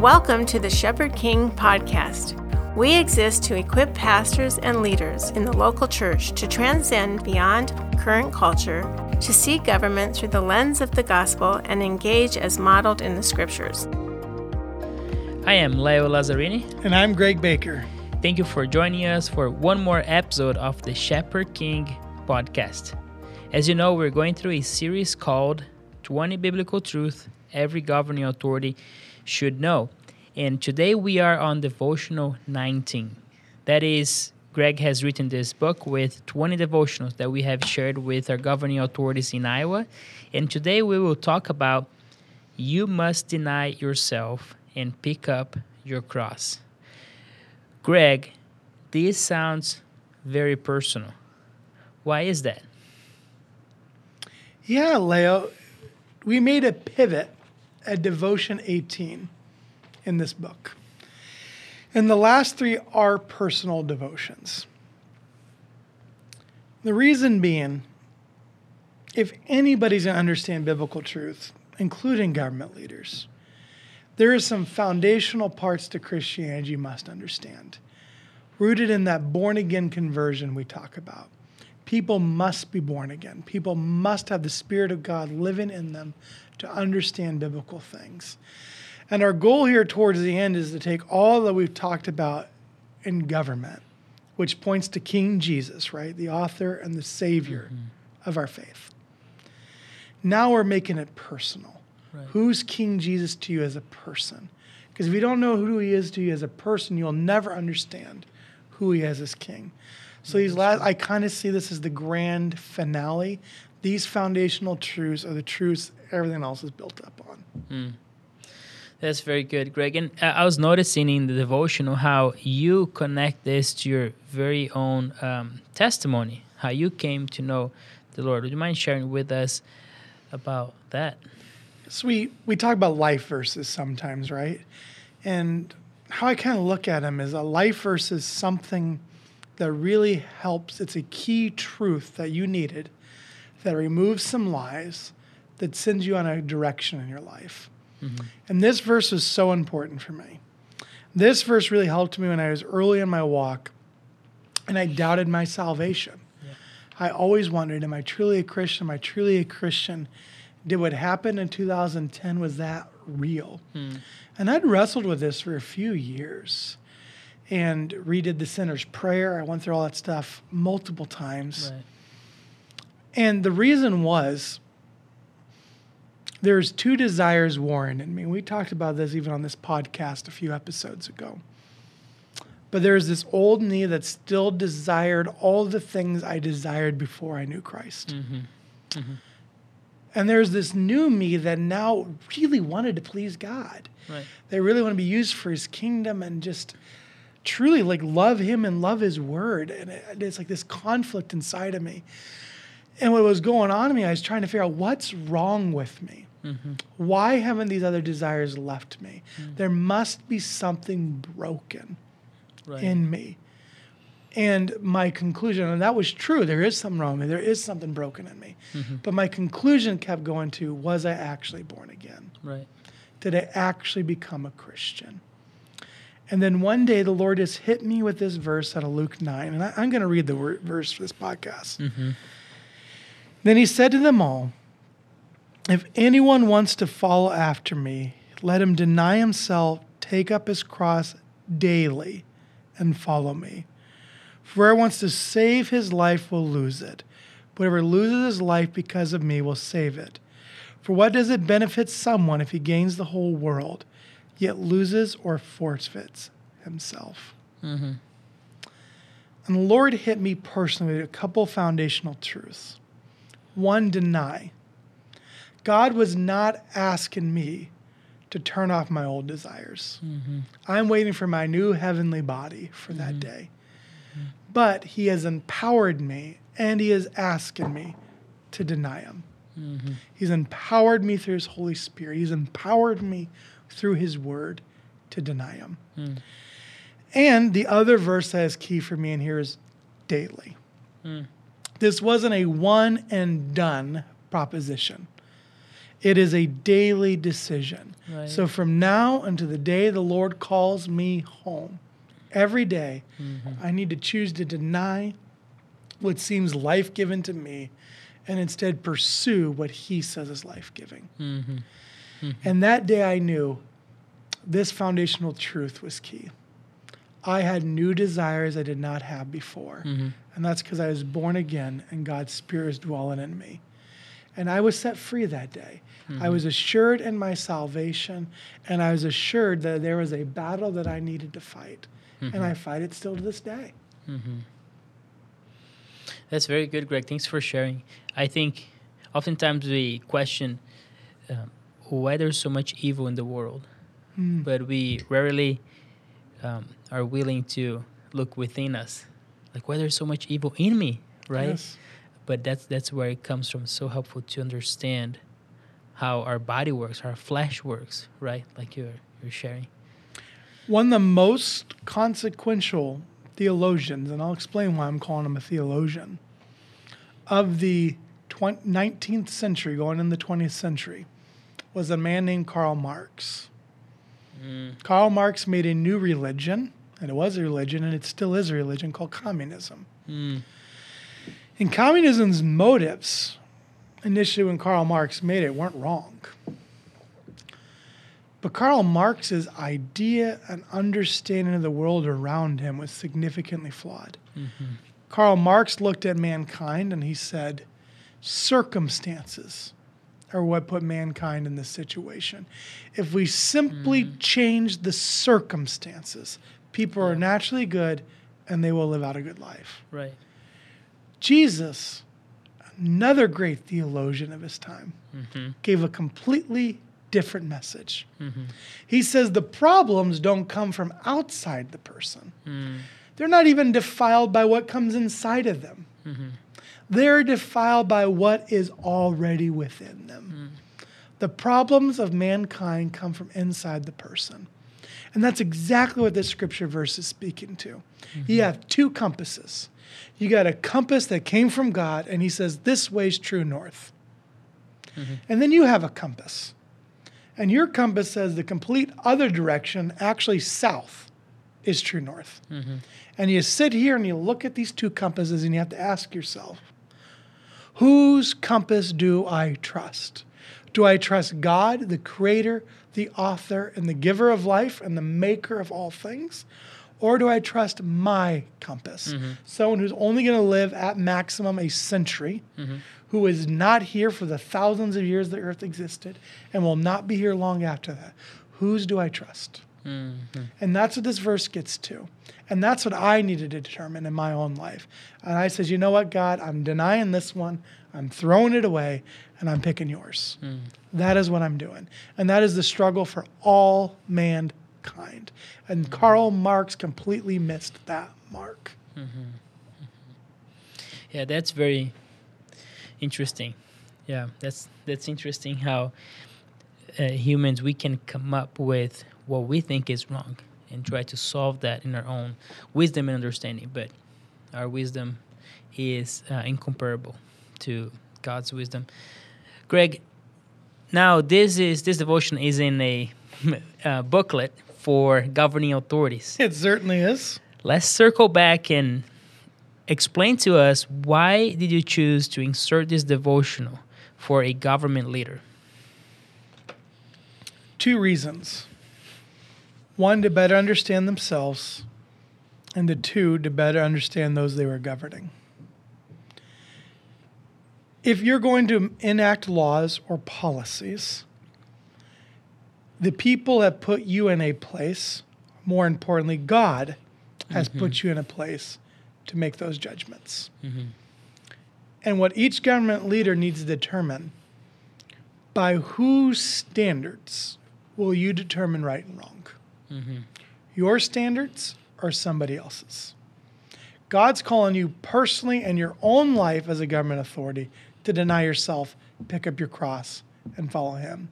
Welcome to the Shepherd King podcast. We exist to equip pastors and leaders in the local church to transcend beyond current culture, to see government through the lens of the gospel, and engage as modeled in the scriptures. I am Leo Lazzarini. And I'm Greg Baker. Thank you for joining us for one more episode of the Shepherd King podcast. As you know, we're going through a series called 20 Biblical Truths Every Governing Authority Should Know. And today we are on devotional 19. That is, Greg has written this book with 20 devotionals that we have shared with our governing authorities in Iowa. And today we will talk about you must deny yourself and pick up your cross. Greg, this sounds very personal. Why is that? Yeah, Leo, we made a pivot at Devotion 18 in this book. And the last three are personal devotions. The reason being, if anybody's going to understand biblical truth, including government leaders, there are some foundational parts to Christianity you must understand, rooted in that born again conversion we talk about. People must be born again. People must have the Spirit of God living in them to understand biblical things. And our goal here towards the end is to take all that we've talked about in government, which points to King Jesus, right? The author and the savior mm-hmm. of our faith. Now we're making it personal. Right. Who's King Jesus to you as a person? Because if you don't know who he is to you as a person, you'll never understand who he is as king. So these last, I kind of see this as the grand finale. These foundational truths are the truths everything else is built up on. Mm. That's very good, Greg. And I was noticing in the devotional how you connect this to your very own um, testimony, how you came to know the Lord. Would you mind sharing with us about that? So we, we talk about life verses sometimes, right? And how I kind of look at them is a life verse is something that really helps. It's a key truth that you needed that removes some lies, that sends you on a direction in your life. Mm-hmm. And this verse was so important for me. This verse really helped me when I was early in my walk and I doubted my salvation. Yeah. I always wondered, am I truly a Christian? Am I truly a Christian? Did what happened in 2010, was that real? Mm. And I'd wrestled with this for a few years and redid the sinner's prayer. I went through all that stuff multiple times. Right. And the reason was there's two desires Warren in me. We talked about this even on this podcast a few episodes ago. But there's this old me that still desired all the things I desired before I knew Christ. Mm-hmm. Mm-hmm. And there's this new me that now really wanted to please God. Right. They really want to be used for his kingdom and just truly like love him and love his word. And it's like this conflict inside of me. And what was going on in me, I was trying to figure out what's wrong with me. Mm-hmm. Why haven't these other desires left me? Mm-hmm. There must be something broken right. in me. And my conclusion, and that was true, there is something wrong with me, there is something broken in me. Mm-hmm. But my conclusion kept going to was I actually born again? Right. Did I actually become a Christian? And then one day the Lord just hit me with this verse out of Luke 9. And I, am going to read the word, verse for this podcast. Mm-hmm. Then he said to them all, if anyone wants to follow after me, let him deny himself, take up his cross daily, and follow me. For whoever wants to save his life will lose it. Whoever loses his life because of me will save it. For what does it benefit someone if he gains the whole world, yet loses or forfeits himself? Mm-hmm. And the Lord hit me personally with a couple foundational truths. One, deny. God was not asking me to turn off my old desires. Mm-hmm. I'm waiting for my new heavenly body for that mm-hmm. day. Mm-hmm. But He has empowered me and He is asking me to deny Him. Mm-hmm. He's empowered me through His Holy Spirit, He's empowered me through His Word to deny Him. Mm. And the other verse that is key for me in here is daily. Mm. This wasn't a one and done proposition It is a daily decision. Right. So from now until the day the Lord calls me home, every day, mm-hmm. I need to choose to deny what seems life given to me and instead pursue what He says is life giving. Mm-hmm. Mm-hmm. And that day I knew this foundational truth was key. I had new desires I did not have before. And that's because I was born again and God's Spirit is dwelling in me. And I was set free that day. I was assured in my salvation, and I was assured that there was a battle that I needed to fight. And I fight it still to this day. That's very good, Greg. Thanks for sharing. I think oftentimes we question um, why there's so much evil in the world, but we rarely um, are willing to look within us, like why there's so much evil in me, right? Yes. But that's that's where it comes from. So helpful to understand how our body works, our flesh works, right? Like you're you're sharing. One of the most consequential theologians, and I'll explain why I'm calling him a theologian, of the 20, 19th century, going in the 20th century, was a man named Karl Marx. Karl Marx made a new religion, and it was a religion, and it still is a religion called communism. Mm. And communism's motives, initially when Karl Marx made it, weren't wrong. But Karl Marx's idea and understanding of the world around him was significantly flawed. Mm-hmm. Karl Marx looked at mankind and he said, circumstances are what put mankind in this situation. If we simply mm. change the circumstances, people are naturally good and they will live out a good life. Right. Jesus, another great theologian of his time, mm-hmm. gave a completely different message. Mm-hmm. He says the problems don't come from outside the person, mm. they're not even defiled by what comes inside of them. Mm-hmm. They're defiled by what is already within them. Mm. The problems of mankind come from inside the person. And that's exactly what this scripture verse is speaking to. You have two compasses. You got a compass that came from God, and he says, This way's true north. Mm-hmm. And then you have a compass. And your compass says the complete other direction, actually south, is true north. Mm-hmm. And you sit here and you look at these two compasses and you have to ask yourself, whose compass do I trust? Do I trust God, the creator, the author, and the giver of life, and the maker of all things? Or do I trust my compass? Mm-hmm. Someone who's only going to live at maximum a century, mm-hmm. who is not here for the thousands of years the earth existed, and will not be here long after that. Whose do I trust? Mm-hmm. And that's what this verse gets to. And that's what I needed to determine in my own life. And I said, you know what, God, I'm denying this one, I'm throwing it away, and I'm picking yours. Mm. That is what I'm doing. And that is the struggle for all mankind. And Karl Marx completely missed that mark. Yeah, that's very interesting. Yeah, that's that's interesting how uh, humans we can come up with what we think is wrong and try to solve that in our own wisdom and understanding, but our wisdom is uh, incomparable to God's wisdom. Greg, now this is this devotion is in a uh, booklet for governing authorities. It certainly is. Let's circle back and explain to us why did you choose to insert this devotional for a government leader? Two reasons. One, to better understand themselves, and the two, to better understand those they were governing. If you're going to enact laws or policies, the people have put you in a place, more importantly, God has mm-hmm. put you in a place to make those judgments. Mm-hmm. And what each government leader needs to determine by whose standards will you determine right and wrong? Mm-hmm. Your standards or somebody else's? God's calling you personally and your own life as a government authority to deny yourself, pick up your cross, and follow Him.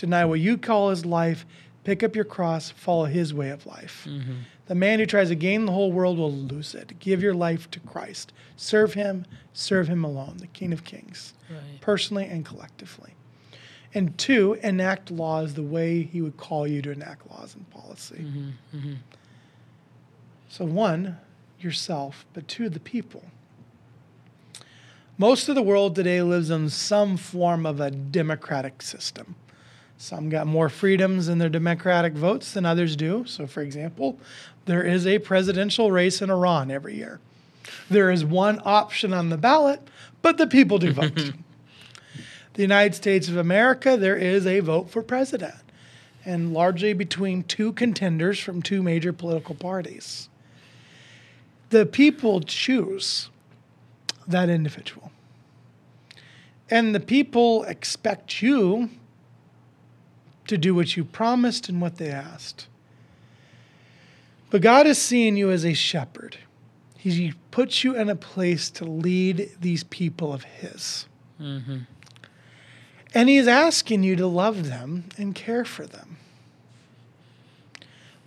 Deny what you call His life, pick up your cross, follow His way of life. Mm-hmm. The man who tries to gain the whole world will lose it. Give your life to Christ. Serve Him, serve Him alone, the King of Kings, Right. personally and collectively. And two, enact laws the way he would call you to enact laws and policy. Mm-hmm, mm-hmm. So, one, yourself, but two, the people. Most of the world today lives in some form of a democratic system. Some got more freedoms in their democratic votes than others do. So, for example, there is a presidential race in Iran every year. There is one option on the ballot, but the people do vote. the United States of America, there is a vote for president, and largely between two contenders from two major political parties. The people choose that individual. And the people expect you to do what you promised and what they asked. But God is seeing you as a shepherd. He puts you in a place to lead these people of His. Mm-hmm. And He's asking you to love them and care for them.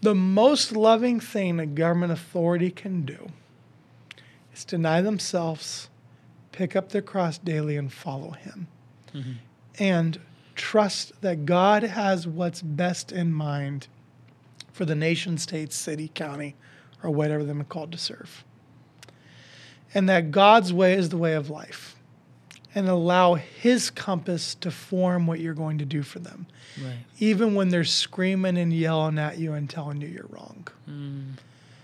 The most loving thing a government authority can do is deny themselves, pick up their cross daily, and follow Him. Mm-hmm. And trust that God has what's best in mind for the nation, state, city, county, or whatever they're called to serve. And that God's way is the way of life. And allow His compass to form what you're going to do for them, Right. even when they're screaming and yelling at you and telling you you're wrong. Mm-hmm.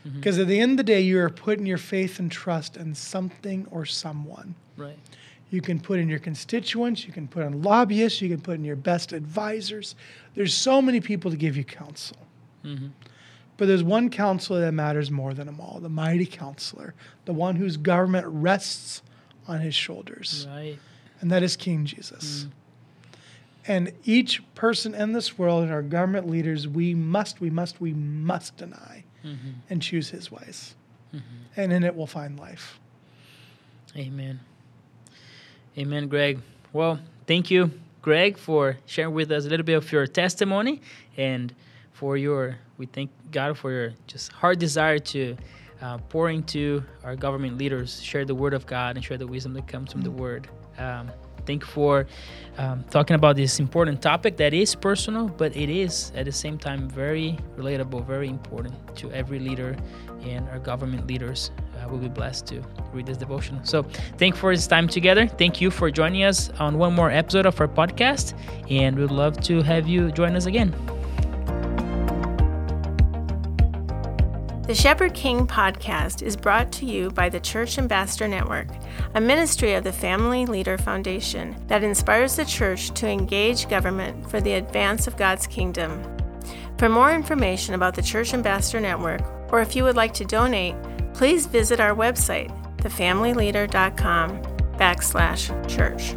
Mm-hmm. Because at the end of the day, you are putting your faith and trust in something or someone. Right. You can put in your constituents, you can put in lobbyists, you can put in your best advisors. There's so many people to give you counsel. Mm-hmm. But there's one counselor that matters more than them all the mighty counselor, the one whose government rests on his shoulders, Right. and that is King Jesus. Mm. And each person in this world and our government leaders, we must, we must, we must deny mm-hmm. and choose his ways. Mm-hmm. And in it we'll find life. Amen. Amen, Greg. Well, thank you, Greg, for sharing with us a little bit of your testimony and for your, we thank God for your just heart desire to uh, pour into our government leaders, share the word of God, and share the wisdom that comes from the word. Um, thank you for um, talking about this important topic that is personal, but it is at the same time very relatable, very important to every leader and our government leaders. Will be blessed to read this devotion. So, thank for this time together. Thank you for joining us on one more episode of our podcast, and we'd love to have you join us again. The Shepherd King podcast is brought to you by the Church Ambassador Network, a ministry of the Family Leader Foundation that inspires the church to engage government for the advance of God's kingdom. For more information about the Church Ambassador Network, or if you would like to donate, please visit our website, thefamilyleader.com backslash church.